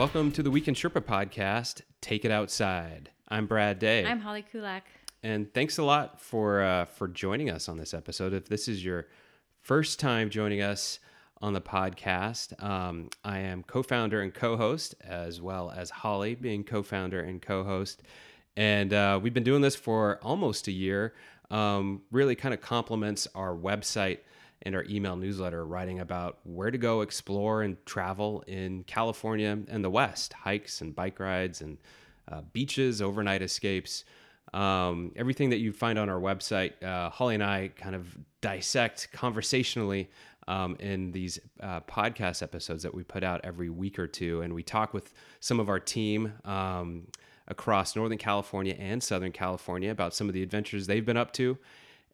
Welcome to the Weekend Sherpa podcast, Take It Outside. I'm Brad Day. I'm Holly Kulak. and thanks a lot for uh, for joining us on this episode. If this is your first time joining us on the podcast, um, I am co-founder and co-host, as well as Holly being co-founder and co-host. And uh, we've been doing this for almost a year. Um, really, kind of complements our website and our email newsletter, writing about where to go explore and travel in California and the West, hikes and bike rides and uh, beaches, overnight escapes um, everything that you find on our website, uh, Holly and I kind of dissect conversationally um, in these uh, podcast episodes that we put out every week or two. And we talk with some of our team um, across Northern California and Southern California about some of the adventures they've been up to.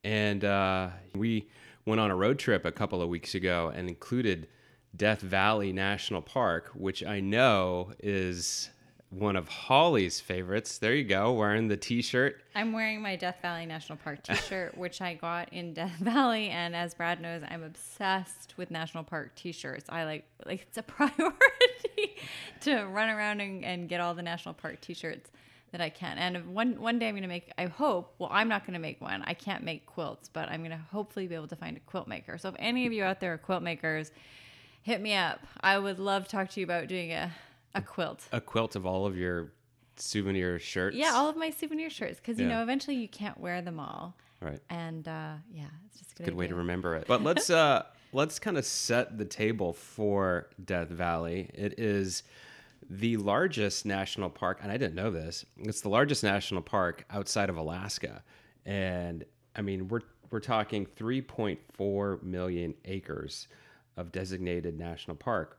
And uh, we went on a road trip a couple of weeks ago and included Death Valley National Park, which I know is one of Holly's favorites. There you go, wearing the t-shirt. I'm wearing my Death Valley National Park t-shirt, which I got in Death Valley. And as Brad knows, I'm obsessed with National Park t-shirts. I like like it's a priority to run around and, and get all the National Park t-shirts that I can. And one one day I'm gonna make. I hope. Well, I'm not gonna make one. I can't make quilts, but I'm gonna hopefully be able to find a quilt maker. So if any of you out there are quilt makers, hit me up. I would love to talk to you about doing a a quilt. A quilt of all of your souvenir shirts. Yeah, all of my souvenir shirts because you Yeah. know eventually you can't wear them all. right. And uh, yeah, it's just a good, Good way to remember it. But let's uh let's kind of set the table for Death Valley. It is the largest national park, and I didn't know this. It's the largest national park outside of Alaska, and I mean we're we're talking 3.4 million acres of designated national park,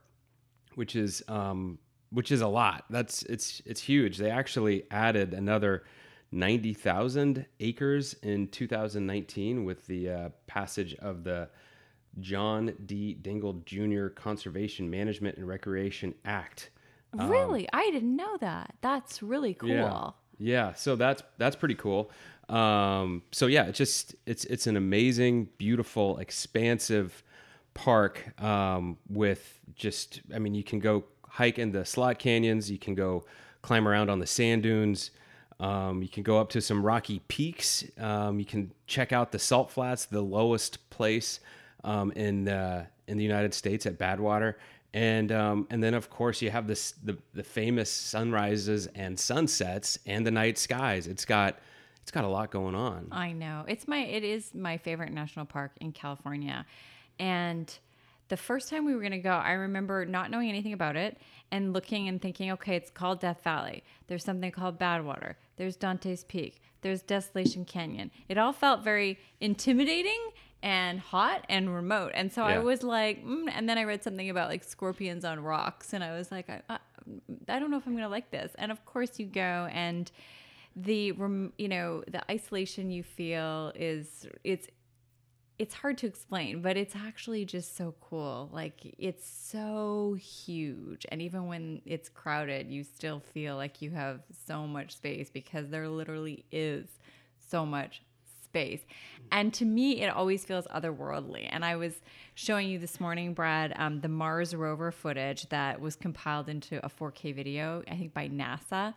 which is um, which is a lot. That's it's it's huge. They actually added another 90,000 acres in 2019 with the uh, passage of the John D. Dingell Jr. Conservation Management and Recreation Act. Really, I didn't know that. That's really cool. Yeah. Yeah, so that's that's pretty cool. Um, so yeah, it's just it's it's an amazing, beautiful, expansive park um, with just I mean you can go hike in the slot canyons, you can go climb around on the sand dunes, um, you can go up to some rocky peaks, um, you can check out the salt flats, the lowest place um, in uh, in the United States at Badwater. And um, and then of course you have this the, the famous sunrises and sunsets and the night skies. It's got it's got a lot going on. I know. It's my it is my favorite national park in California. And the first time we were going to go, I remember not knowing anything about it and looking and thinking, okay, it's called Death Valley. There's something called Badwater. There's Dante's Peak. There's Desolation Canyon. It all felt very intimidating and hot and remote. And so I was like, mm, and then I read something about like scorpions on rocks, and I was like, I, I, I don't know if I'm gonna like this. And of course, you go and the you know the isolation you feel is it's it's hard to explain but it's actually just so cool like it's so huge and even when it's crowded you still feel like you have so much space because there literally is so much space and to me it always feels otherworldly and i was showing you this morning brad um, the mars rover footage that was compiled into a 4k video i think by nasa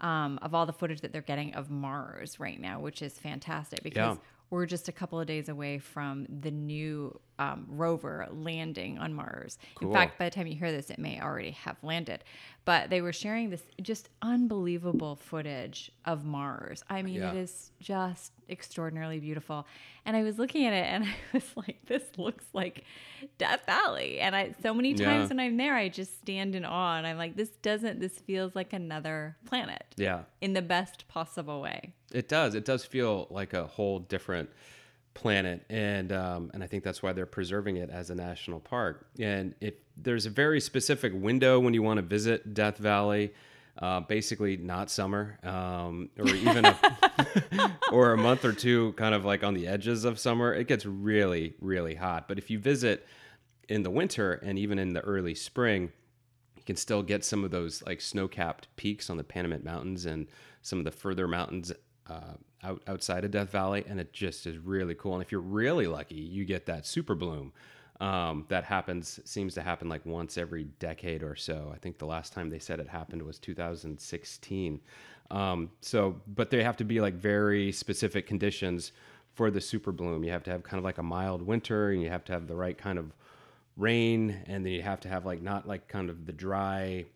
um, of all the footage that they're getting of mars right now which is fantastic because Yeah. We're just a couple of days away from the new um, rover landing on Mars. Cool. In fact, by the time you hear this, it may already have landed. But they were sharing this just unbelievable footage of Mars. I mean, Yeah. it is just extraordinarily beautiful. And I was looking at it and I was like, this looks like Death Valley. And I so many times Yeah. when I'm there, I just stand in awe and I'm like, this doesn't, this feels like another planet Yeah, in the best possible way. It does. It does feel like a whole different planet, and um, and I think that's why they're preserving it as a national park. And if there's a very specific window when you want to visit Death Valley, uh, basically not summer, um, or even a, or a month or two, kind of like on the edges of summer. It gets really really hot. But if you visit in the winter and even in the early spring, you can still get some of those like snow-capped peaks on the Panamint Mountains and some of the further mountains uh, out outside of Death Valley, and it just is really cool. And if you're really lucky, you get that super bloom Um, that happens seems to happen like once every decade or so. I think the last time they said it happened was 2016. Um, so, but they have to be like very specific conditions for the super bloom. You have to have kind of like a mild winter, and you have to have the right kind of rain, and then you have to have like not like kind of the dry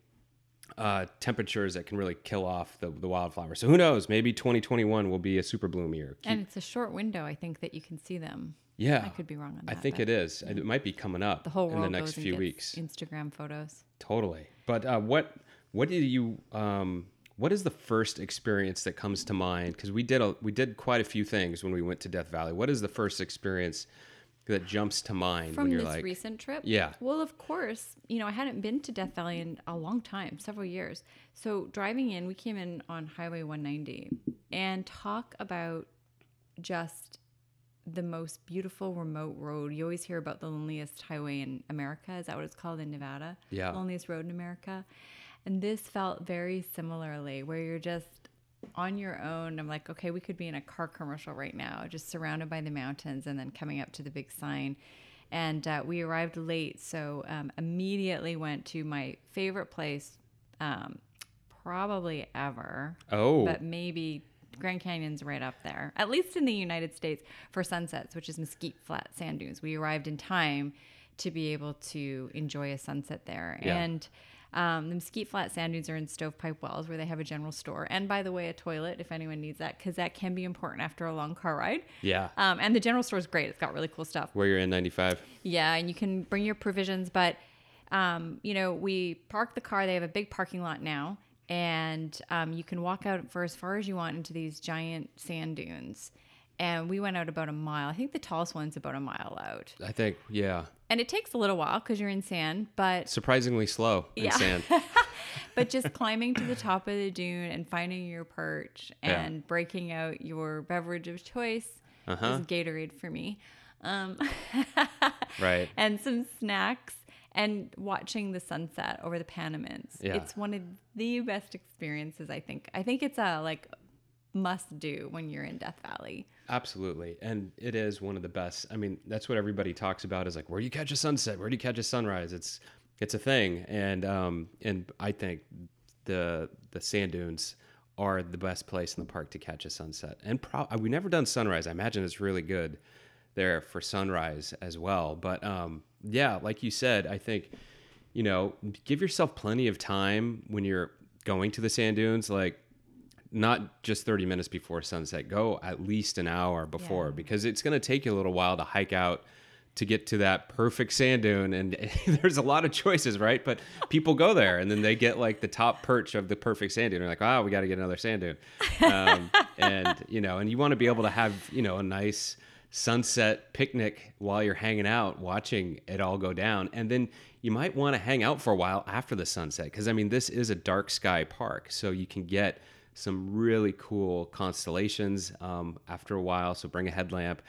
uh, temperatures that can really kill off the, the wildflower. So who knows? Maybe 2021 will be a super bloom year. Keep- And it's a short window, I think, that you can see them. yeah, I could be wrong on I think it is. It might be coming up The whole in the next few weeks. Instagram photos. Totally. But uh, what what did you um, what is the first experience that comes to mind? Because we did a we did quite a few things when we went to Death Valley. What is the first experience that jumps to mind From when you're this like, recent trip? Yeah. Well, of course, you know, I hadn't been to Death Valley in a long time, several years. So driving in, we came in on Highway 190 and talk about just the most beautiful remote road. You always hear about the loneliest highway in America. Is that what it's called in Nevada? Yeah. Loneliest road in America. And this felt very similarly, where you're just on your own. I'm like, okay, we could be in a car commercial right now, just surrounded by the mountains and then coming up to the big sign. And uh, we arrived late, so um, immediately went to my favorite place, um, probably ever oh, but maybe Grand Canyon's right up there, at least in the United States for sunsets, which is Mesquite Flat Sand Dunes. We arrived in time to be able to enjoy a sunset there. Yeah. And um, the Mesquite Flat Sand Dunes are in Stovepipe Wells, where they have a general store, and by the way, a toilet if anyone needs that, because that can be important after a long car ride. yeah, Um, and the general store is great; it's got really cool stuff. where you're in 95. Yeah, and you can bring your provisions, but um, you know, we park the car. They have a big parking lot now, and um, you can walk out for as far as you want into these giant sand dunes. And we went out about a mile. I think the tallest one's about a mile out, I think, yeah, and it takes a little while because you're in sand. But surprisingly slow in Yeah. sand. but just climbing to the top of the dune and finding your perch Yeah. and breaking out your beverage of choice Uh-huh. is Gatorade for me. Um, Right. and some snacks and watching the sunset over the Panamints. Yeah. It's one of the best experiences I think. I think it's a like must do when you're in Death Valley. Absolutely. And it is one of the best. I mean, that's what everybody talks about is like, where do you catch a sunset? Where do you catch a sunrise? It's it's a thing. And um and I think the the sand dunes are the best place in the park to catch a sunset. And pro- we've never done sunrise. I imagine it's really good there for sunrise as well. But um yeah, like you said, I think you know, give yourself plenty of time when you're going to the sand dunes like not just 30 minutes before sunset go at least an hour before Yeah. because it's going to take you a little while to hike out to get to that perfect sand dune and there's a lot of choices right? But people go there and then they get like the top perch of the perfect sand dune. They're like oh we got to get another sand dune. Um, and you know and you want to be able to have you know a nice sunset picnic while you're hanging out watching it all go down. And then you might want to hang out for a while after the sunset because i mean this is a dark sky park so you can get some really cool constellations um, after a while so bring a headlamp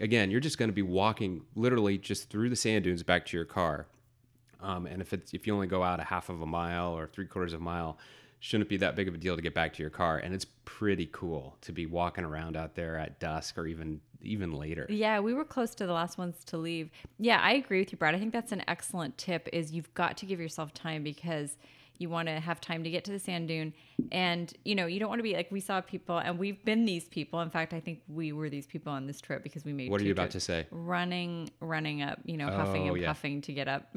again you're just going to be walking literally just through the sand dunes back to your car um, and if it's if you only go out a half of a mile or three quarters of a mile, shouldn't be that big of a deal to get back to your car. And it's pretty cool to be walking around out there at dusk or even even later. Yeah, we were close to the last ones to leave. Yeah, I agree with you, Brad. I think that's an excellent tip is you've got to give yourself time because you want to have time to get to the sand dune and you know you don't want to be like we saw people and we've been these people in fact i think we were these people on this trip because we made What are you about to say? running running up you know huffing Oh, and yeah. puffing to get up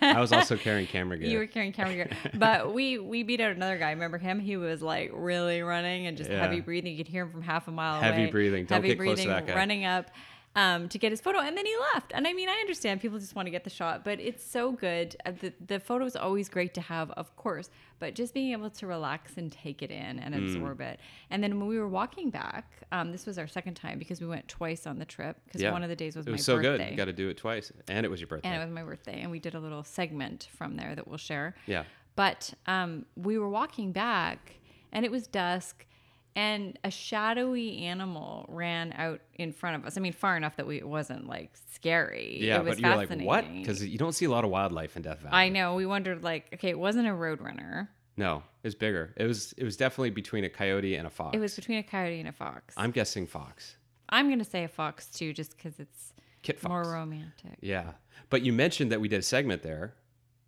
I was also carrying camera gear. you were carrying camera gear but we we beat out another guy remember him he was like really running and just Yeah. heavy breathing you could hear him from half a mile Heavy away breathing. Don't heavy get close to breathing that guy. running up um, to get his photo and then he left and i mean i understand people just want to get the shot but it's so good Uh, the, the photo is always great to have of course but just being able to relax and take it in and Mm. absorb it and then when we were walking back um, this was our second time because we went twice on the trip because yeah. one of the days was, my birthday. it was my so birthday good. You got to do it twice, and it was your birthday. and it was my birthday and we did a little segment from there that we'll share yeah. but um, we were walking back and it was dusk and a shadowy animal ran out in front of us. I mean, far enough that we it wasn't like scary. Yeah, it was but you're like, fascinating. what? Because you don't see a lot of wildlife in Death Valley. I know we wondered like, okay, it wasn't a roadrunner. no, it was bigger. It was it was definitely between a coyote and a fox. It was between a coyote and a fox. I'm, guessing fox. I'm gonna say a fox too, just because it's Kit Fox. More romantic. Yeah. But you mentioned that we did a segment there.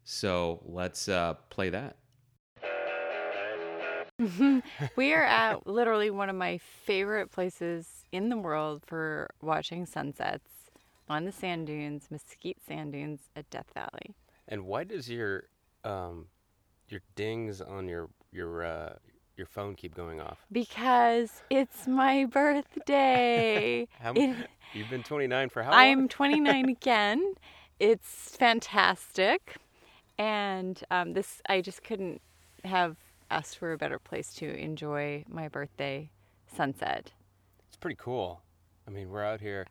So let's uh, play that. we are at literally one of my favorite places in the world for watching sunsets on the sand dunes, Mesquite Sand Dunes at Death Valley. And why does your um, your dings on your your uh, your phone keep going off? Because it's my birthday. How, It- you've been 29 for how long? I'm 29 again. It's fantastic, and um, this I just couldn't have asked for a better place to enjoy my birthday sunset. It's pretty cool. I mean, we're out here.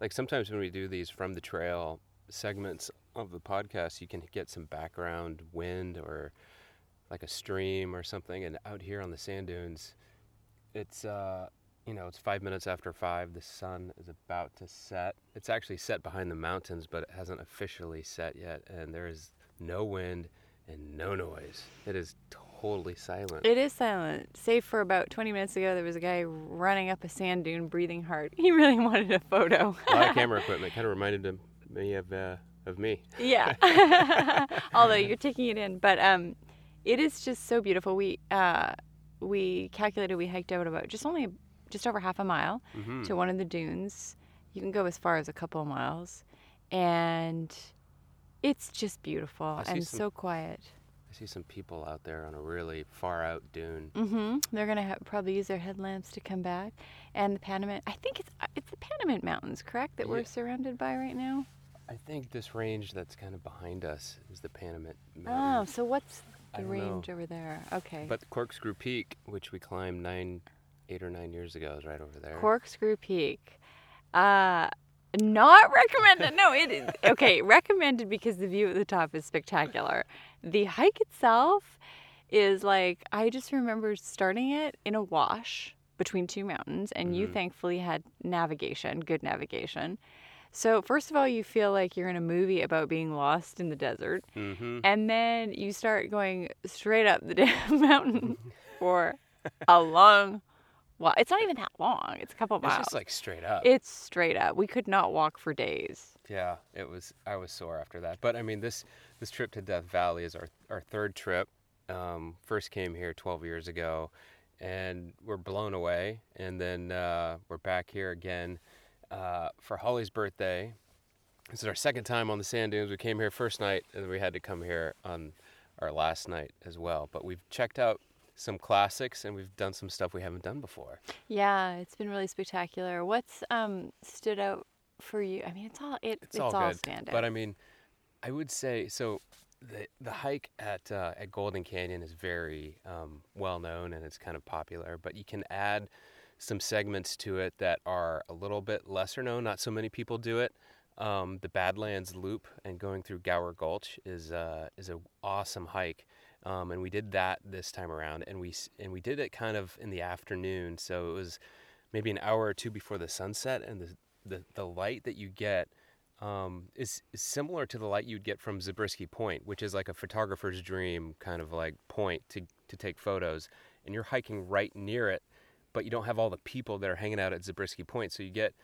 Like sometimes when we do these from the trail segments of the podcast, you can get some background wind or like a stream or something. And out here on the sand dunes, it's uh, you know, it's five minutes after five. The sun is about to set. It's actually set behind the mountains, but it hasn't officially set yet. And there is no wind and no noise. It is totally silent. It is silent, save for about 20 minutes ago. There was a guy running up a sand dune, breathing hard. He really wanted a photo. a lot of camera equipment kind of reminded him, me of uh, of me. yeah. Although you're taking it in, but um, it is just so beautiful. We uh, we calculated we hiked out about just only just over half a mile hmm to one of the dunes. You can go as far as a couple of miles, and it's just beautiful and some- so quiet. See some people out there on a really far out dune. Mm-hmm. They're gonna ha- probably use their headlamps to come back, and the Panamint. I think it's uh, it's the Panamint Mountains, correct? That we're surrounded by right now. I think this range that's kind of behind us is the Panamint Oh, so what's the don't know. range over there? Okay. But Corkscrew Peak, which we climbed nine, eight or nine years ago, is right over there. Corkscrew Peak. Uh not recommended. No, it is okay. Recommended because the view at the top is spectacular. The hike itself is like I just remember starting it in a wash between two mountains, and you Mhm. thankfully had navigation, good navigation. So first of all, you feel like you're in a movie about being lost in the desert, mm-hmm. and then you start going straight up the damn mountain for a long while. It's not even that long. It's a couple miles. It's just like straight up. It's straight up. We could not walk for days. yeah, it was. I was sore after that. But I mean, this this trip to Death Valley is our our third trip. Um, first came here 12 years ago, and we're blown away. And then uh, we're back here again uh, for Holly's birthday. This is our second time on the sand dunes. We came here first night, and we had to come here on our last night as well. But we've checked out some classics, and we've done some stuff we haven't done before. Yeah, it's been really spectacular. What's um stood out for you? I mean, it's all it, It's, all good. standout. But I mean, I would say so. The the hike at uh, at Golden Canyon is very um, well known and it's kind of popular. But you can add some segments to it that are a little bit lesser known. Not so many people do it. Um, the Badlands Loop and going through Gower Gulch is uh, is a awesome hike. Um, and we did that this time around, and we and we did it kind of in the afternoon, so it was maybe an hour or two before the sunset, and the the, the light that you get um, is, is similar to the light you'd get from Zabriskie Point, which is like a photographer's dream kind of like point to, to take photos. And you're hiking right near it, but you don't have all the people that are hanging out at Zabriskie Point. So you get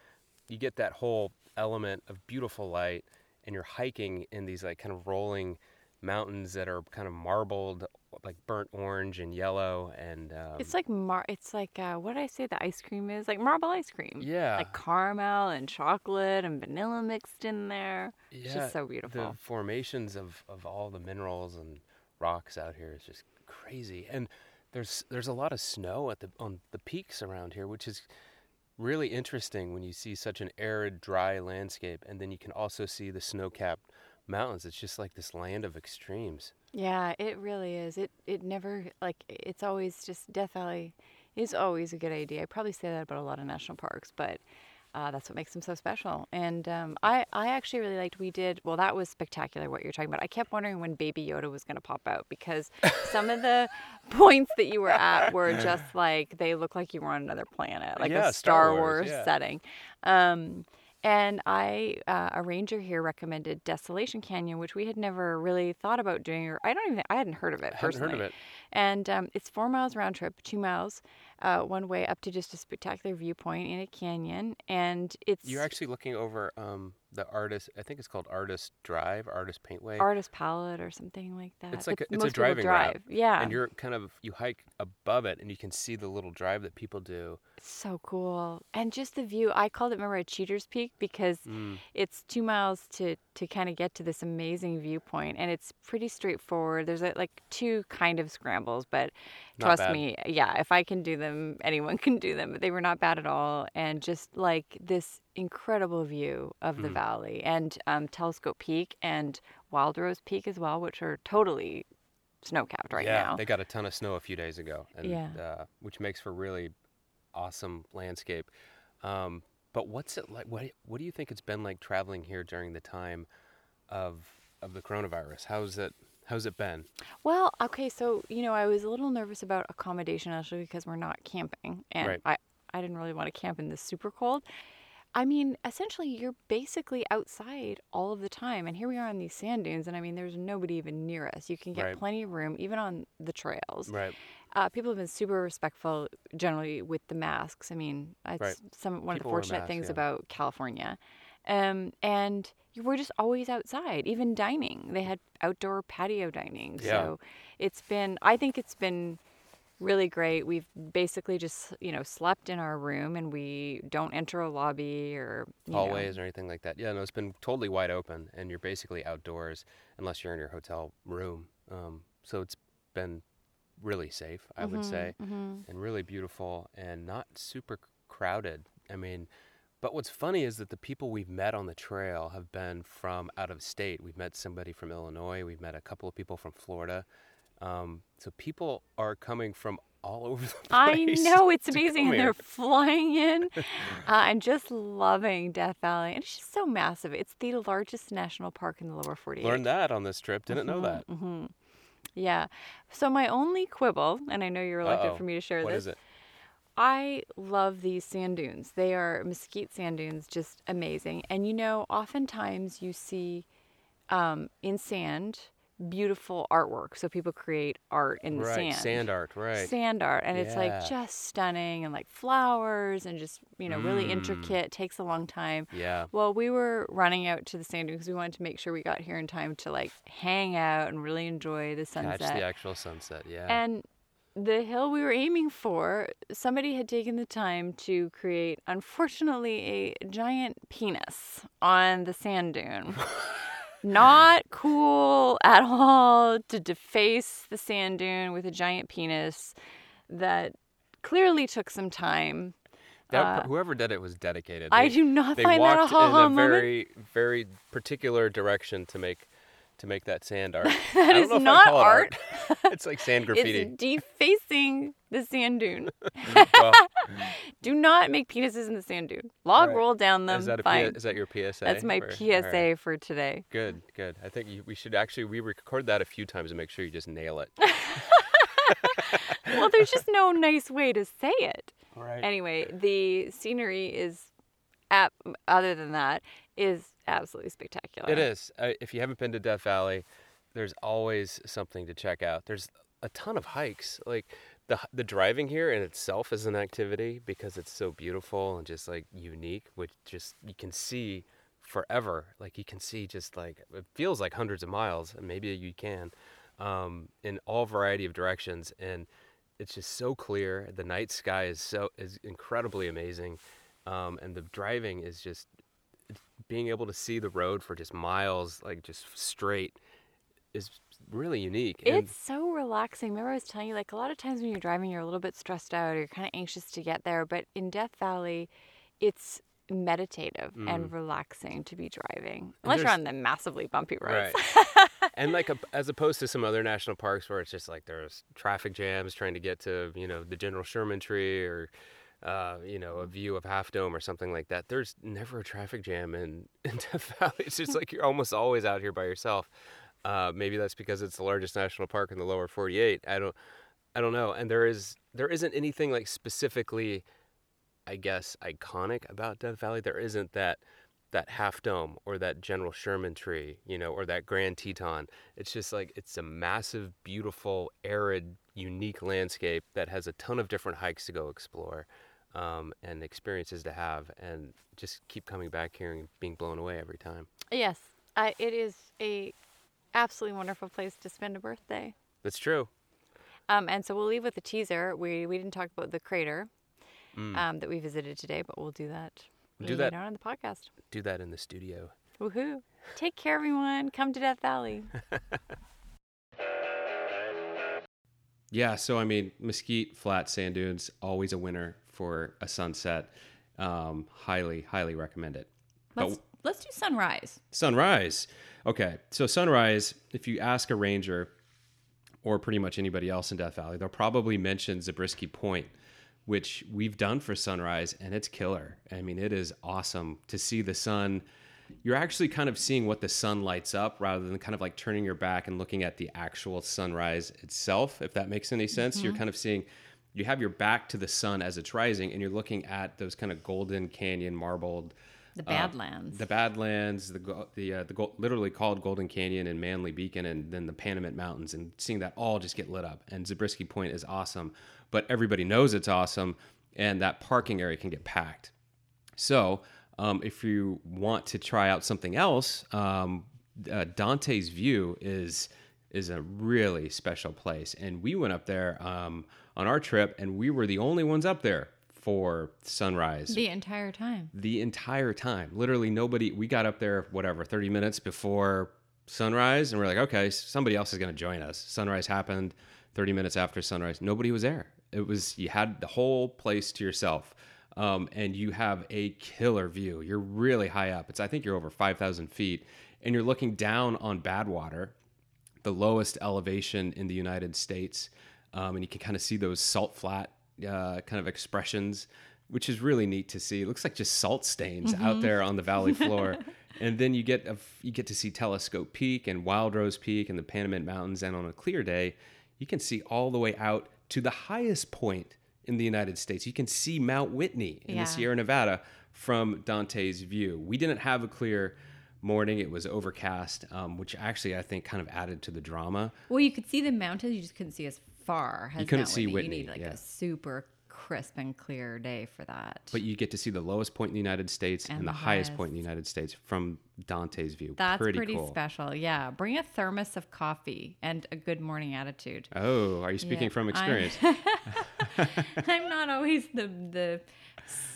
you get that whole element of beautiful light, and you're hiking in these like kind of rolling mountains that are kind of marbled, like burnt orange and yellow, and um, it's like mar. It's like uh, what did I say? The ice cream is like marble ice cream. yeah, Like caramel and chocolate and vanilla mixed in there. It's yeah, just so beautiful. the formations of, of all the minerals and rocks out here is just crazy and there's there's a lot of snow at the on the peaks around here which is really interesting when you see such an arid dry landscape and then you can also see the snow-capped mountains it's just like this land of extremes Yeah, it really is. It it never like it's always just Death Valley is always a good idea. I probably say that about a lot of national parks, but uh, that's what makes them so special. And um, I I actually really liked we did well. That was spectacular what you're talking about. I kept wondering when Baby Yoda was going to pop out because some of the points that you were at were just like they look like you were on another planet, like Yeah, a Star Star Wars, Wars, yeah. setting. Um, And I, uh, a ranger here recommended Desolation Canyon, which we had never really thought about doing, or I don't even, I hadn't heard of it I hadn't heard of it. And um, it's four miles round trip, two miles uh, one way up to just a spectacular viewpoint in a canyon. And it's You're actually looking over um, the artist. I think it's called Artist Drive, Artist Paintway. artist palette or something like that. It's like a- it's a driving drive. Yeah, and you're kind of you hike above it, and you can see the little drive that people do. so cool. And just the view. I called it, remember, a Cheater's Peak because Mm. it's two miles to to kind of get to this amazing viewpoint, and it's pretty straightforward. There's like, like two kind of scrambles, but Not trust bad. me, yeah, if I can do them, anyone can do them. But they were not bad at all, and just like this incredible view of the Mm. valley and um, Telescope Peak and Wild Rose Peak as well, which are totally snow capped right yeah, now. they got a ton of snow a few days ago, and Yeah. uh, which makes for really awesome landscape. Um, but what's it like? What What do you think it's been like traveling here during the time of of the coronavirus? How's it How's it been? Well, okay, so you know, I was a little nervous about accommodation actually because we're not camping, and Right. I I didn't really want to camp in this super cold. I mean, essentially, you're basically outside all of the time, and here we are on these sand dunes, and I mean, there's nobody even near us. You can get Right. plenty of room, even on the trails. Right. Uh, people have been super respectful generally with the masks. I mean, it's Right. some one People of the fortunate masks, things yeah. about California. Um, and you we're just always outside, even dining. They had outdoor patio dining. Yeah. So it's been, I think it's been really great. We've basically just, you know, slept in our room and we don't enter a lobby or you know, hallways or anything like that. Yeah, no, it's been totally wide open, and you're basically outdoors unless you're in your hotel room. Um, so it's been really safe, I would say, mhm. and really beautiful, and not super crowded. I mean, but what's funny is that the people we've met on the trail have been from out of state. We've met somebody from Illinois. We've met a couple of people from Florida. Um, so people are coming from all over the place. I know it's amazing, and they're here. flying in. uh, I'm just loving Death Valley, and it's just so massive. It's the largest national park in the lower 48. Learned that on this trip. Didn't know that. hmm Yeah. So my only quibble, and I know you're reluctant Uh-oh. for me to share What this. is it? I love these sand dunes. They are mesquite sand dunes, just amazing. And you know, oftentimes you see um, in sand beautiful artwork. So people create art in the right, sand. art, right? Sand art, and it's like just stunning and like flowers and just you know really Mm. intricate. Takes a long time. Yeah. Well, we were running out to the sand dunes because we wanted to make sure we got here in time to like hang out and really enjoy the sunset. Catch the actual sunset. Yeah. And the hill we were aiming for, somebody had taken the time to create, unfortunately, a giant penis on the sand dune. Not cool at all to deface the sand dune with a giant penis that clearly took some time. That, uh, whoever did it was dedicated. I do not They find that a ha in ha a moment. very, very particular direction to make to make that sand art. That I don't is know if not call it art. it's like sand graffiti. It's defacing the sand dune. well, Do not make penises in the sand dune. Log Right. roll down them. is that a P- fine. is that your PSA? That's my for- PSA right. for today. Good, good. I think you, we should actually we record that a few times and make sure you just nail it. Well, there's just no nice way to say it. Right. Anyway, the scenery is, ap- other than that, is absolutely spectacular. It is. Uh, if you haven't been to Death Valley, there's always something to check out. There's a ton of hikes. Like the the driving here in itself is an activity because it's so beautiful and just like unique, which just you can see forever. Like you can see just like it feels like hundreds of miles, and maybe you can, um, in all variety of directions, and it's just so clear. The night sky is so is incredibly amazing, um, and the driving is just being able to see the road for just miles, like just straight, is really unique. And It's so relaxing. Remember, I was telling you, like, a lot of times when you're driving, you're a little bit stressed out or you're kind of anxious to get there. But in Death Valley, it's meditative and relaxing to be driving, unless you're Mm. on the massively bumpy roads. right. and like a, as opposed to some other national parks where it's just like there's traffic jams trying to get to you know the General Sherman tree or uh, you know a view of Half Dome or something like that. There's never a traffic jam in in Death Valley. It's just like you're almost always out here by yourself. Uh, maybe that's because it's the largest national park in the lower 48. I don't I don't know. And there is there isn't anything like specifically I guess iconic about Death Valley. There isn't that that half dome or that General Sherman tree, you know, or that Grand Teton. It's just like it's a massive, beautiful, arid, unique landscape that has a ton of different hikes to go explore um, and experiences to have, and just keep coming back here and being blown away every time. Yes, I, it is a absolutely wonderful place to spend a birthday. That's true. Um, and so we'll leave with a teaser. We we didn't talk about the crater um, that we visited today, but we'll do that. Mm. Do later that. on the podcast. Do that in the studio. Woohoo! Take care, everyone. Come to Death Valley. Yeah, so I mean, Mesquite Flat Sand Dunes always a winner for a sunset. Um, highly, highly recommend it. Let's let's do sunrise. Sunrise. Okay, so sunrise. If you ask a ranger or pretty much anybody else in Death Valley, they'll probably mention Zabriskie Point, which we've done for sunrise, and it's killer. I mean, it is awesome to see the sun. You're actually kind of seeing what the sun lights up rather than kind of like turning your back and looking at the actual sunrise itself, if that makes any sense. You're kind of seeing, you have your back to the sun as it's rising, and you're looking at those kind of golden canyon marbled The uh, Badlands. the Badlands, the the uh, the go- literally called Golden Canyon and Manly Beacon, and then the Panamint Mountains, and seeing that all just get lit up. And Zabriskie Point is awesome, but everybody knows it's awesome, and that parking area can get packed. So, um, if you want to try out something else, um, uh, Dante's View is is a really special place, and we went up there um, on our trip, and we were the only ones up there for sunrise the entire time. the entire time. Literally nobody. We got up there whatever 30 minutes before sunrise, and we're like, okay, somebody else is going to join us. Sunrise happened 30 minutes after sunrise. Nobody was there. It was you had the whole place to yourself. Um, and you have a killer view. You're really high up. It's I think you're over 5,000 feet, and you're looking down on Badwater, the lowest elevation in the United States, um, and you can kind of see those salt flat uh, kind of expressions, which is really neat to see. It looks like just salt stains out there on the valley floor. and then you get a, you get to see Telescope Peak and Wild Rose Peak and the Panamint Mountains, and on a clear day, you can see all the way out to the highest point in the United States. You can see Mount Whitney in Yeah. the Sierra Nevada from Dante's View. We didn't have a clear morning; it was overcast, um, which actually I think kind of added to the drama. Well, you could see the mountains, you just couldn't see as far. As couldn't see You Whitney, need like yeah. a super crisp and clear day for that. But you get to see the lowest point in the United States and, And the, the highest point in the United States from Dante's View. That's pretty, pretty, cool. special. Yeah. Bring a thermos of coffee and a good morning attitude. Oh, are you speaking Yeah, from I'm- experience? I'm not always the the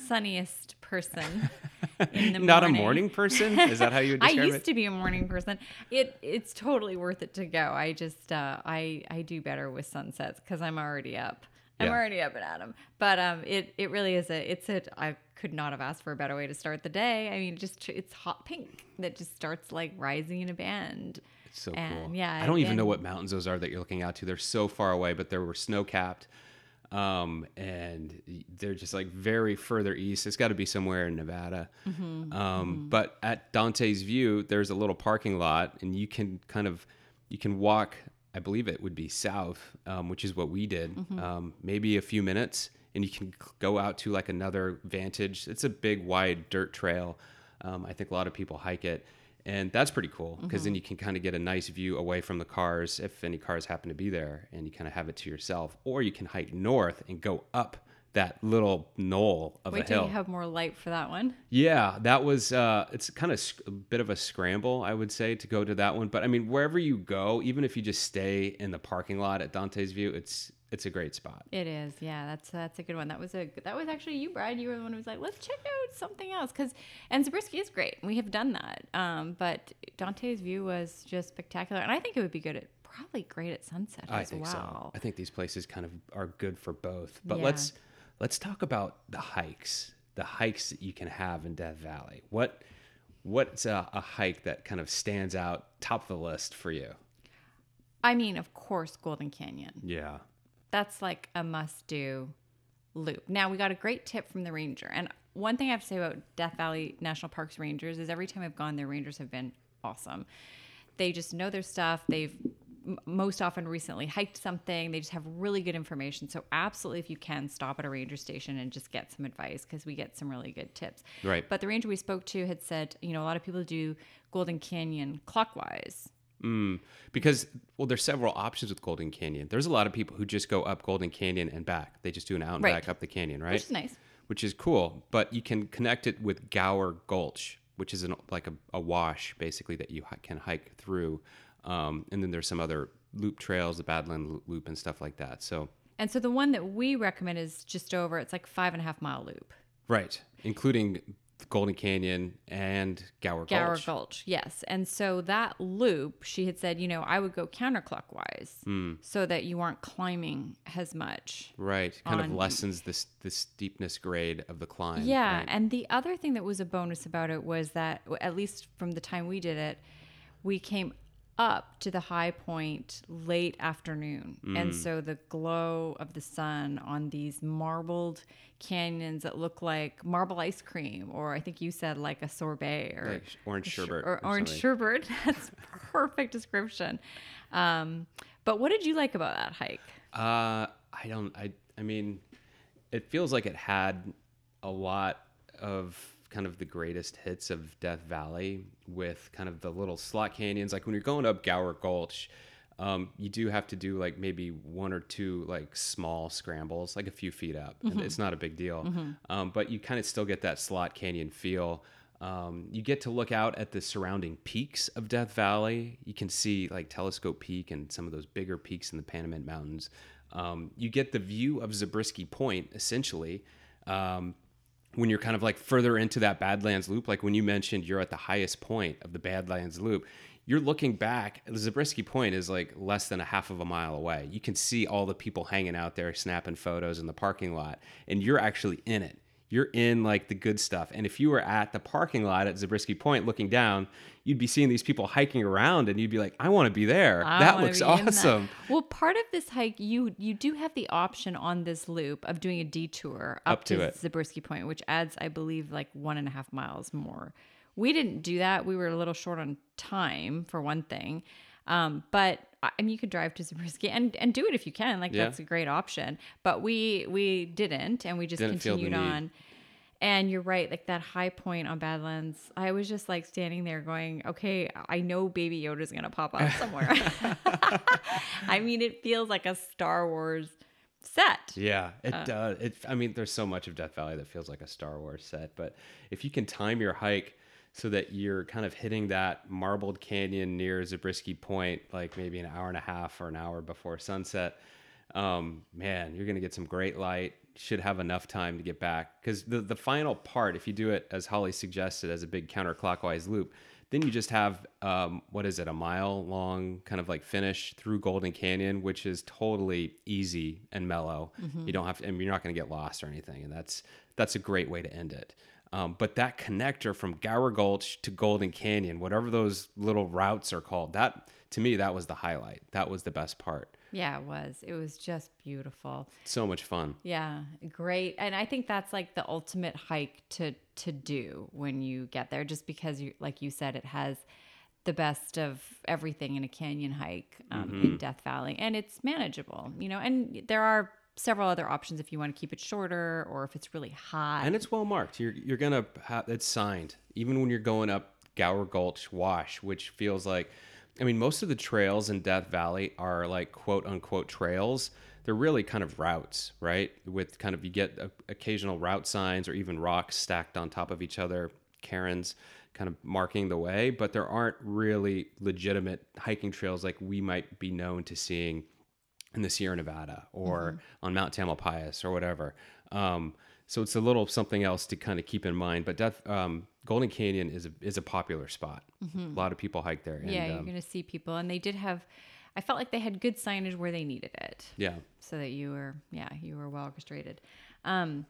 sunniest person in the Not a morning. person? Is that how you would I describe used it? to be a morning person. It it's totally worth it to go. I just uh, I I do better with sunsets because I'm already up. I'm Yeah. already up and at 'em. But um, it it really is a it's a I could not have asked for a better way to start the day. I mean, just it's hot pink that just starts like rising in a band. It's so and, cool. yeah, I don't even know what mountains those are that you're looking out to. They're so far away, but they were snow capped. Um, and they're just like very further east. It's got to be somewhere in Nevada. Mm-hmm, Um, But at Dante's View, there's a little parking lot, and you can kind of you can walk. I believe it would be south, um, which is what we did. Mm-hmm. Um, maybe a few minutes, and you can go out to like another vantage. It's a big, wide dirt trail. Um, I think a lot of people hike it, and that's pretty cool because then mm-hmm. you can kind of get a nice view away from the cars if any cars happen to be there, and you kind of have it to yourself. Or you can hike north and go up that little knoll of Wait a hill. you have more light for that one. Yeah, that was uh it's kind of sc- a bit of a scramble, I would say, to go to that one, but I mean, wherever you go, even if you just stay in the parking lot at Dante's View, it's it's a great spot. It is, yeah. That's that's a good one. That was a that was actually you, Brad. You were the one who was like, let's check out something else because and Zabriskie is great. We have done that, um, but Dante's View was just spectacular, and I think it would be good at probably great at sunset I as think well. so. I think these places kind of are good for both. But Yeah. let's let's talk about the hikes. The hikes that you can have in Death Valley. What what's a, a hike that kind of stands out top of the list for you? I mean, of course, Golden Canyon. Yeah. That's like a must do loop. Now, we got a great tip from the ranger. And one thing I have to say about Death Valley National Parks rangers is every time I've gone, their rangers have been awesome. They just know their stuff. They've most often recently hiked something. They just have really good information. So absolutely, if you can, stop at a ranger station and just get some advice because we get some really good tips. Right. But the ranger we spoke to had said, you know, a lot of people do Golden Canyon clockwise. Mm, because well, there's several options with Golden Canyon. There's a lot of people who just go up Golden Canyon and back. They just do an out and Right. back up the canyon, right? Which is nice. Which is cool. But you can connect it with Gower Gulch, which is an, like a, a wash basically that you can hike through. Um, and then there's some other loop trails, the Badland Loop and stuff like that. So And so the one that we recommend is just over. It's like five and a half mile loop. right, including Golden Canyon and Gower, Gulch. Gower Gulch. Yes. And so that loop, she had said, you know, I would go counterclockwise Hmm. so that you aren't climbing as much. Right, kind of lessens this the steepness grade of the climb. Yeah, right? and the other thing that was a bonus about it was that at least from the time we did it, we came up to the high point late afternoon. Mm. And so the glow of the sun on these marbled canyons that look like marble ice cream or I think you said like a sorbet or Like orange sherbet or, or orange something. sherbet. That's perfect description. Um, but what did you like about that hike? Uh, I don't. I. I mean, it feels like it had a lot of kind of the greatest hits of Death Valley with kind of the little slot canyons. Like when you're going up Gower Gulch, um, you do have to do like maybe one or two like small scrambles, like a few feet up. And it's not a big deal, um, but you kind of still get that slot canyon feel. Um, you get to look out at the surrounding peaks of Death Valley. You can see like Telescope Peak and some of those bigger peaks in the Panamint Mountains. Um, you get the view of Zabriskie Point essentially. Um, when you're kind of like further into that Badlands Loop, like when you mentioned you're at the highest point of the Badlands Loop, you're looking back. The Zabriskie Point is like less than a half of a mile away. You can see all the people hanging out there snapping photos in the parking lot, and you're actually in it. You're in like the good stuff. And if you were at the parking lot at Zabriskie Point looking down, you'd be seeing these people hiking around, and you'd be like, "I want to be there. I that looks in that. awesome." Well, part of this hike, you you do have the option on this loop of doing a detour up, Up to to, it. Zabriskie Point, which adds, I believe, like one and a half miles more. We didn't do that. We were a little short on time for one thing. Um, but I mean, you could drive to Zabriskie and, and do it if you can. Like Yeah. that's a great option. But we we didn't, and we just Didn't continued on. And you're right, like that high point on Badlands. I was just like standing there going, okay, I know Baby Yoda's gonna pop up somewhere. I mean, it feels like a Star Wars set. Yeah, it does. It. I mean, there's so much of Death Valley that feels like a Star Wars set. But if you can time your hike so that you're kind of hitting that marbled canyon near Zabriskie Point, like maybe an hour and a half or an hour before sunset, um, man, you're gonna get some great light. Should have enough time to get back because the the final part, if you do it as Holly suggested, as a big counterclockwise loop. Then you just have um, what is it, a mile long kind of like finish through Golden Canyon, which is totally easy and mellow. You don't have to, and you're not going to get lost or anything, and that's that's a great way to end it. Um, but that connector from Gower Gulch to Golden Canyon, whatever those little routes are called, that to me that was the highlight. That was the best part. Yeah, it was. It was just beautiful. So much fun. Yeah, great. And I think that's like the ultimate hike to to do when you get there, just because you, like you said, it has the best of everything in a canyon hike um, Mm-hmm. in Death Valley, and it's manageable. You know, and there are several other options if you want to keep it shorter or if it's really hot. and it's well marked. You're you're gonna have it's signed even when you're going up Gower Gulch Wash, which feels like, I mean, most of the trails in Death Valley are like quote unquote trails. They're really kind of routes, right? With kind of you get uh, occasional route signs or even rocks stacked on top of each other, cairns kind of marking the way, but there aren't really legitimate hiking trails like we might be known to seeing in the Sierra Nevada or on Mount Tamalpais or whatever. Um, so it's a little something else to kind of keep in mind. But Death, um, Golden Canyon is a is a popular spot. A lot of people hike there. And, yeah, you're um, going to see people, and they did have. I felt like they had good signage where they needed it. yeah. so that you were yeah you were well orchestrated um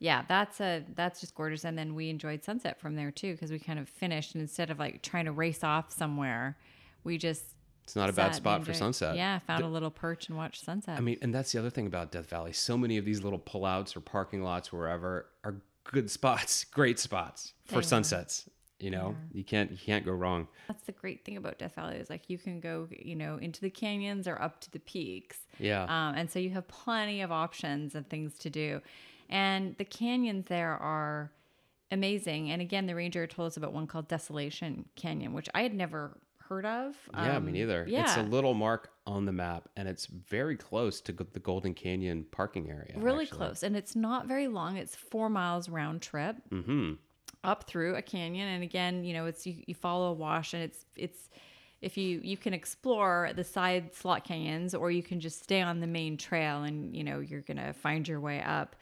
yeah that's a that's just gorgeous and then we enjoyed sunset from there too because we kind of finished and instead of like trying to race off somewhere we just It's not a bad spot for sunset. yeah found a little perch and watched sunset I mean, and that's the other thing about Death Valley. So many of these little pullouts or parking lots, wherever, are good spots, great spots They for are. sunsets. You know, you can't you can't go wrong. That's the great thing about Death Valley is like you can go, you know, into the canyons or up to the peaks. Yeah. Um, and so you have plenty of options and things to do. And the canyons there are amazing. And again, the ranger told us about one called Desolation Canyon, which I had never heard of. Yeah, me Um, neither. Yeah. It's a little mark on the map, and it's very close to the Golden Canyon parking area. really close. And it's not very long. It's four miles round trip. Mm-hmm. up through a canyon and again you know it's you, you follow a wash and it's it's if you you can explore the side slot canyons or you can just stay on the main trail and you know you're gonna find your way up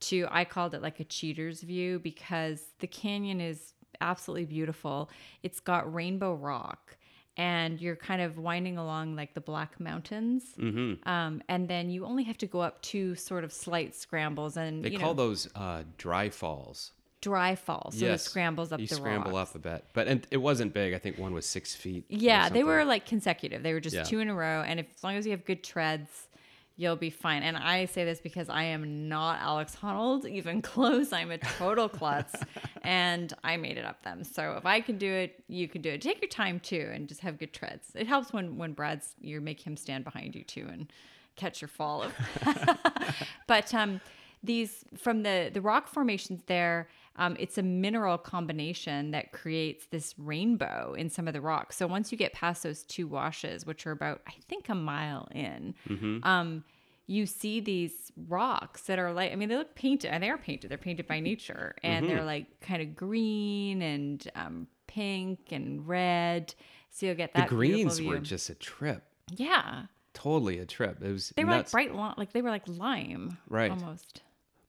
to i called it like a cheater's view because the canyon is absolutely beautiful it's got rainbow rock and you're kind of winding along like the black mountains Mm-hmm. um, and then you only have to go up two sort of slight scrambles and They you call know, those uh, dry falls. dry falls so it scrambles up you the scramble rocks. up a bit, but and it wasn't big. I think one was six feet. Yeah, they were like consecutive. They were just Yeah. two in a row, and if as long as you have good treads, you'll be fine. And I say this because I am not Alex Honnold, even close. I'm a total klutz, and I made it up them. So if I can do it, you can do it. Take your time too, and just have good treads. It helps when when Brad's you make him stand behind you too and catch your fall. but um, these from the the rock formations there. Um, it's a mineral combination that creates this rainbow in some of the rocks. So once you get past those two washes, which are about I think a mile in, um, you see these rocks that are like I mean they look painted and they are painted. They're painted by nature and they're like kind of green and um, pink and red. So you'll get that The greens were just a trip. yeah. Totally a trip. It was They were nuts. like bright, li- like they were like lime, Right. Almost.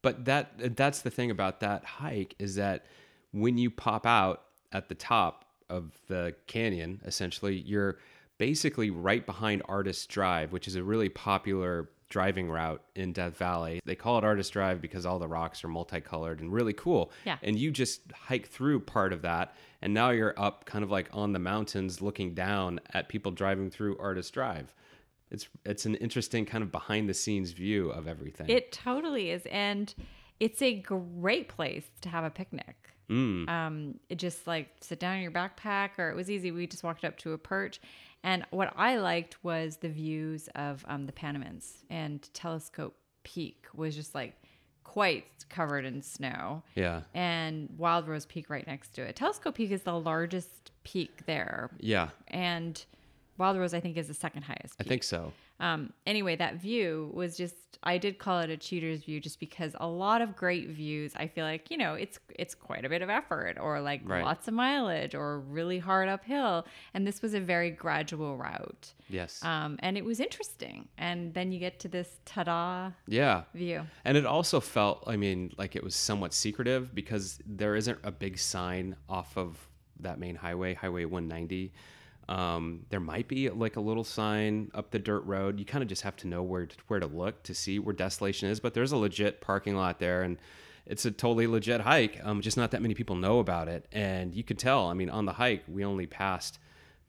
But that that's the thing about that hike is that when you pop out at the top of the canyon, essentially, you're basically right behind Artist Drive, which is a really popular driving route in Death Valley. They call it Artist Drive because all the rocks are multicolored and really cool. Yeah. And you just hike through part of that and now you're up kind of like on the mountains looking down at people driving through Artist Drive. It's it's an interesting kind of behind the scenes view of everything. It totally is, and it's a great place to have a picnic. Mm. Um, it just like sit down in your backpack, or it was easy. We just walked up to a perch, and what I liked was the views of um, the Panamints and Telescope Peak was just like quite covered in snow. yeah. and Wildrose Peak right next to it. Telescope Peak is the largest peak there, Yeah. and Wildrose I think is the second highest. I think so. Um, anyway, that view was just I did call it a cheater's view just because a lot of great views. I feel like you know it's it's quite a bit of effort or like Right. lots of mileage or really hard uphill, and this was a very gradual route. Yes. Um, and it was interesting. And then you get to this ta-da yeah. view. And it also felt, I mean, like it was somewhat secretive because there isn't a big sign off of that main highway, Highway 190. Um, there might be like a little sign up the dirt road. You kind of just have to know where to, where to look to see where Desolation is. But there's a legit parking lot there, and it's a totally legit hike. Um, just not that many people know about it, and you could tell. I mean, on the hike, we only passed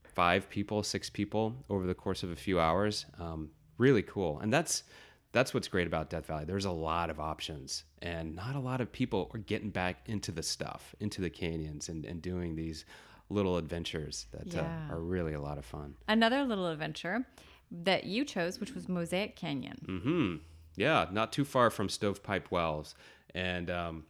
five people, six people over the course of a few hours. Um, really cool, and that's that's what's great about Death Valley. There's a lot of options, and not a lot of people are getting back into the stuff, into the canyons, and, and doing these little adventures that Yeah. uh, are really a lot of fun. Another little adventure that you chose, which was Mosaic Canyon. Hmm. Yeah, not too far from Stovepipe Wells. And um,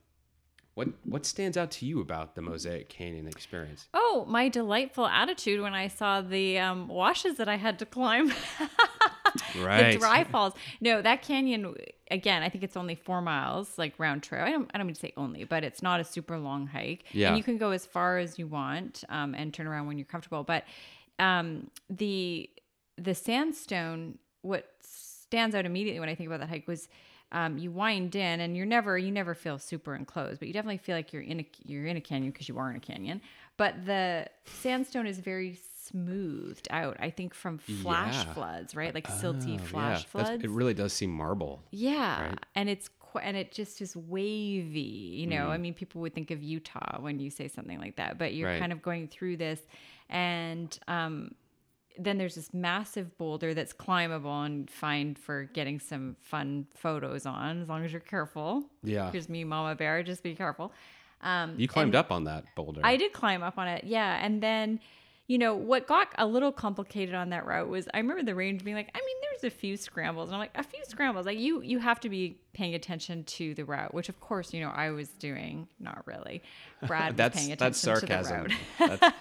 what what stands out to you about the Mosaic Canyon experience? Oh, my delightful attitude when I saw the um, washes that I had to climb. the dry falls. No, that canyon again. I think it's only four miles, like round trip. I don't. I don't mean to say only, but it's not a super long hike. Yeah. and you can go as far as you want um, and turn around when you're comfortable. But um, the the sandstone, what stands out immediately when I think about that hike was. Um, you wind in, and you're never you never feel super enclosed, but you definitely feel like you're in a you're in a canyon because you are in a canyon. But the sandstone is very smoothed out. I think from flash Yeah. floods, right? Like silty Oh, flash yeah. That's- floods. It really does seem marble. yeah, right? and it's and it just is wavy. You Mm. know, I mean, people would think of Utah when you say something like that, but you're Right. kind of going through this, and um, then there's this massive boulder that's climbable and fine for getting some fun photos on, as long as you're careful. Yeah. Here's me, Mama Bear. Just be careful. Um, You climbed up on that boulder. I did climb up on it, yeah. And then, you know, what got a little complicated on that route was I remember the range being like, I mean, there's a few scrambles. And I'm like, a few scrambles. Like you you have to be paying attention to the route, which of course, you know, I was doing. Not really. Brad was that's paying attention that's to the sarcasm. That's-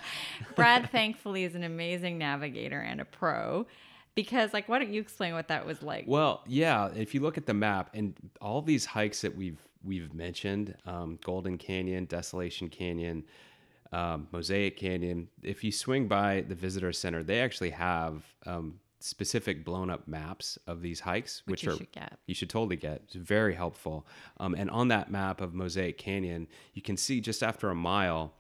Brad thankfully is an amazing navigator and a pro. Because like why don't you explain what that was like? Well, yeah. If you look at the map and all these hikes that we've we've mentioned, um, Golden Canyon, Desolation Canyon, um, Mosaic Canyon. If you swing by the visitor center, they actually have um, specific blown up maps of these hikes, Which which, you are should get. you should totally get. It's very helpful. Um, and on that map of Mosaic Canyon, you can see just after a mile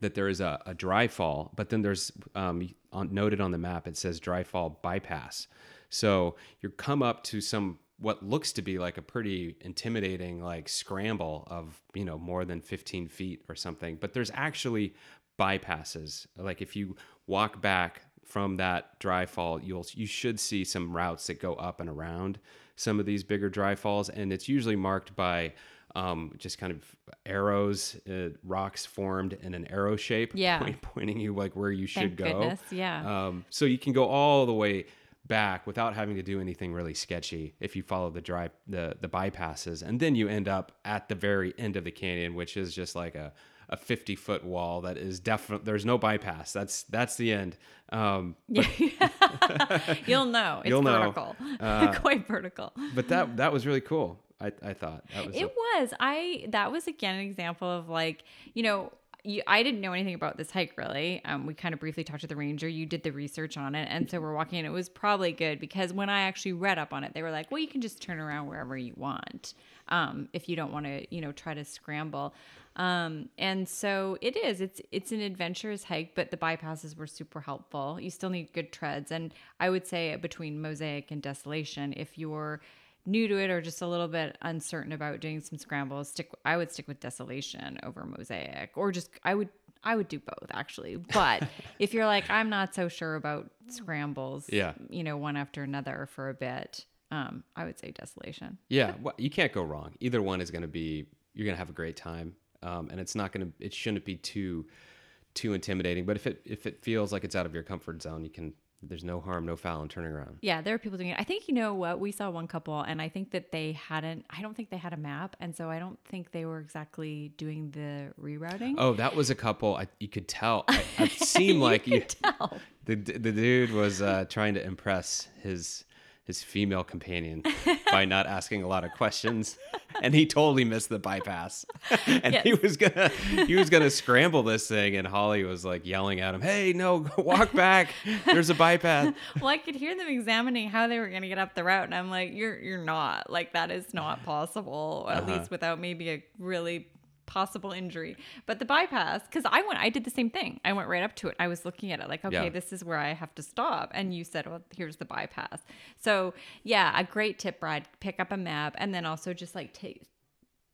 that there is a, a dry fall, but then there's um, on, noted on the map it says dry fall bypass. So you come up to some what looks to be like a pretty intimidating like scramble of you know more than 15 feet or something, but there's actually bypasses. Like if you walk back from that dry fall, you'll you should see some routes that go up and around some of these bigger dry falls, and it's usually marked by um, just kind of arrows, uh, rocks formed in an arrow shape, Yeah. point, pointing you like where you should Thank go. goodness, yeah. Um, so you can go all the way back without having to do anything really sketchy if you follow the dry the the bypasses, and then you end up at the very end of the canyon, which is just like a a 50 foot wall that is definitely there's no bypass that's that's the end um but, You'll know. It's You'll know. Uh, Quite vertical. but that that was really cool i i thought that was a- It was. I that was again an example of like, you know, you, I didn't know anything about this hike really. Um, we kind of briefly talked to the ranger. You did the research on it, and so we're walking. And it was probably good because when I actually read up on it, they were like, "Well, you can just turn around wherever you want um, if you don't want to, you know, try to scramble." Um, and so it is. It's it's an adventurous hike, but the bypasses were super helpful. You still need good treads, and I would say between Mosaic and Desolation, if you're new to it or just a little bit uncertain about doing some scrambles, stick I would stick with Desolation over Mosaic or just I would I would do both actually. But if you're like I'm not so sure about scrambles, Yeah. you know, one after another for a bit, um, I would say Desolation. Yeah, well, you can't go wrong. Either one is going to be you're going to have a great time, um, and it's not going to it shouldn't be too too intimidating. But if it if it feels like it's out of your comfort zone, you can. There's no harm, no foul in turning around. Yeah, there are people doing it. I think you know what we saw one couple, and I think that they hadn't. I don't think they had a map, and so I don't think they were exactly doing the rerouting. Oh, that was a couple. I, you could tell. I, it seemed like you, could tell. the the dude was uh, trying to impress his his female companion by not asking a lot of questions, and he totally missed the bypass. and he was gonna he was gonna scramble this thing, and Holly was like yelling at him, "Hey, no, walk back! There's a bypass." well, I could hear them examining how they were going to get up the route, and I'm like, "You're you're not like that is not possible. At Uh-huh. least without maybe a really possible injury." But the bypass, because I went, I did the same thing. I went right up to it. I was looking at it like, okay, Yeah. this is where I have to stop, and you said, "Well, here's the bypass." So yeah, a great tip, Brad. Pick up a map, and then also just like take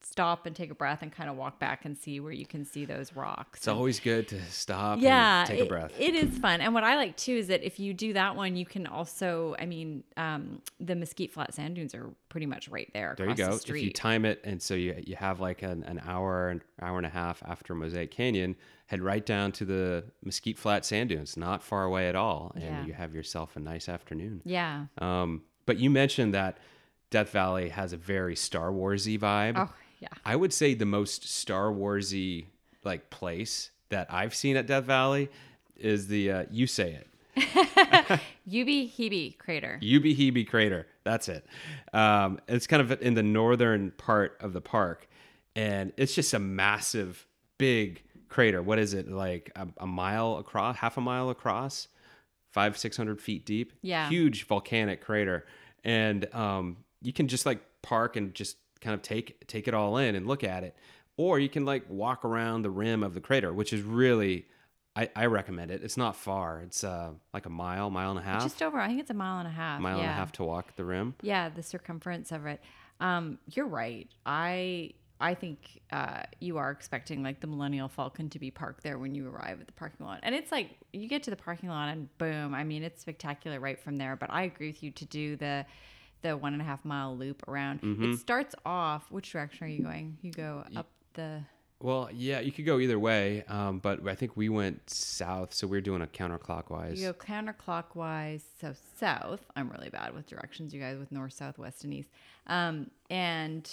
stop and take a breath and kind of walk back and see where you can see those rocks. It's always good to stop yeah and take a breath. it is fun and what i like too is that if you do that one you can also i mean um, the mesquite flat sand dunes are pretty much right there there you go. the If you time it, and so you you have like an, an hour, an hour and a half after Mosaic Canyon, head right down to the Mesquite Flat Sand Dunes, not far away at all, and Yeah. you have yourself a nice afternoon. yeah Um, but you mentioned that Death Valley has a very Star Warsy vibe. oh yeah I would say the most Star Warsy like place that I've seen at Death Valley is the uh, you say it Ubehebe crater Ubehebe crater. That's it. Um, it's kind of in the northern part of the park, and it's just a massive, big crater. What is it like a, a mile across, half a mile across, five six hundred feet deep? Yeah. huge volcanic crater, and um, you can just like park and just kind of take take it all in and look at it, or you can like walk around the rim of the crater, which is really. I, I recommend it. It's not far. It's uh, like a mile, mile and a half just over i think it's a mile and a half mile yeah. and a half to walk the rim. yeah the circumference of it um you're right i I think uh, you are expecting like the Millennial Falcon to be parked there when you arrive at the parking lot, and it's like you get to the parking lot and boom! I mean, it's spectacular right from there. But I agree with you to do the the one and a half mile loop around. Mm-hmm. It starts off. Which direction are you going? You go up the Well, yeah, you could go either way, um, but I think we went south, so we are doing a counterclockwise. You go counterclockwise, so south. I'm really bad with directions, you guys, with north, south, west, and east. Um, and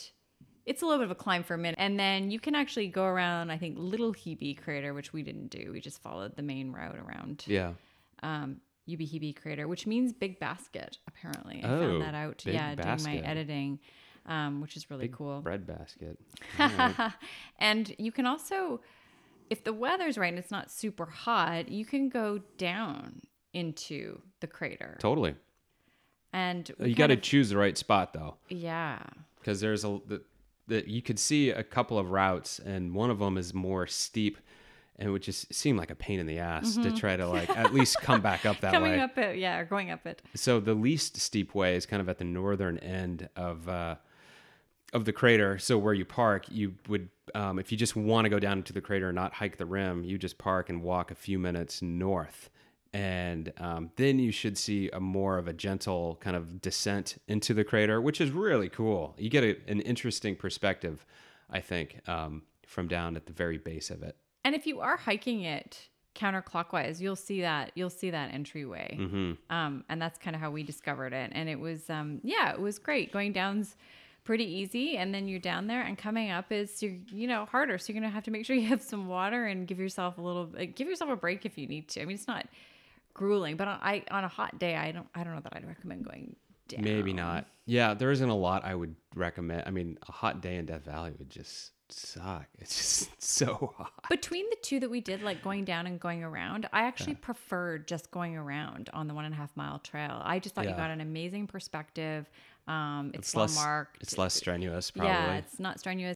it's a little bit of a climb for a minute. And then you can actually go around, I think, Little Hebe Crater, which we didn't do. We just followed the main route around Yeah. um, Ubehebe Crater, which means big basket, apparently. I Oh, found that out, yeah, doing my editing, um, which is really Big cool. bread basket. Right. and you can also, if the weather's right and it's not super hot, you can go down into the crater. totally. And You got to choose the right spot though, yeah. because there's a the, the, you could see a couple of routes, and one of them is more steep, and it would just seem like a pain in the ass to try to like at least come back up that Mm-hmm. Coming way. up it, yeah, or going up it. So the least steep way is kind of at the northern end of uh, of the crater. So where you park, you would um, if you just want to go down into the crater and not hike the rim, you just park and walk a few minutes north, and um, then you should see a more of a gentle kind of descent into the crater, which is really cool. You get a, an interesting perspective, I think, um, from down at the very base of it. And if you are hiking it counterclockwise, you'll see that you'll see that entryway. Um, and that's kind of how we discovered it. And it was um, yeah, it was great. Going down's pretty easy, and then you're down there, and coming up is you're you know harder. So you're gonna have to make sure you have some water and give yourself a little like, give yourself a break if you need to. I mean, it's not grueling, but on, I on a hot day, I don't I don't know that I'd recommend going down. Maybe not. Yeah, there isn't a lot I would recommend. I mean, a hot day in Death Valley would just suck. It's just so hot. Between the two that we did, like going down and going around, I actually preferred just going around on the one and a half mile trail. I just thought you got an amazing perspective. Um, it's, It's well less. marked. It's less strenuous, probably. Yeah, it's not strenuous.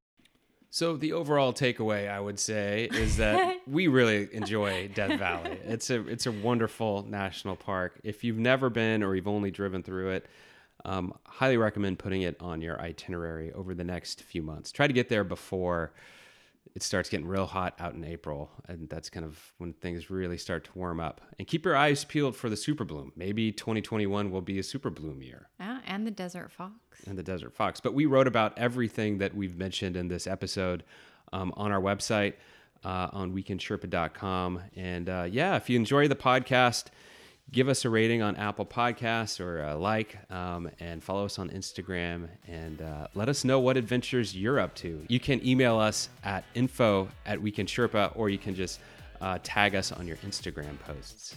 So the overall takeaway, I would say, is that we really enjoy Death Valley. It's a it's a wonderful national park. If you've never been or you've only driven through it, um, highly recommend putting it on your itinerary over the next few months. Try to get there before it starts getting real hot out in April, and that's kind of when things really start to warm up. And keep your eyes peeled for the super bloom. Maybe 2021 will be a super bloom year Yeah, and the desert fox. and the desert fox. But we wrote about everything that we've mentioned in this episode um, on our website uh, on weekendsherpa.com. And uh, yeah, if you enjoy the podcast, give us a rating on Apple Podcasts or a like um, and follow us on Instagram and uh, let us know what adventures you're up to. You can email us at info at Weekend Sherpa or you can just uh, tag us on your Instagram posts.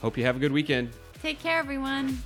Hope you have a good weekend. Take care, everyone.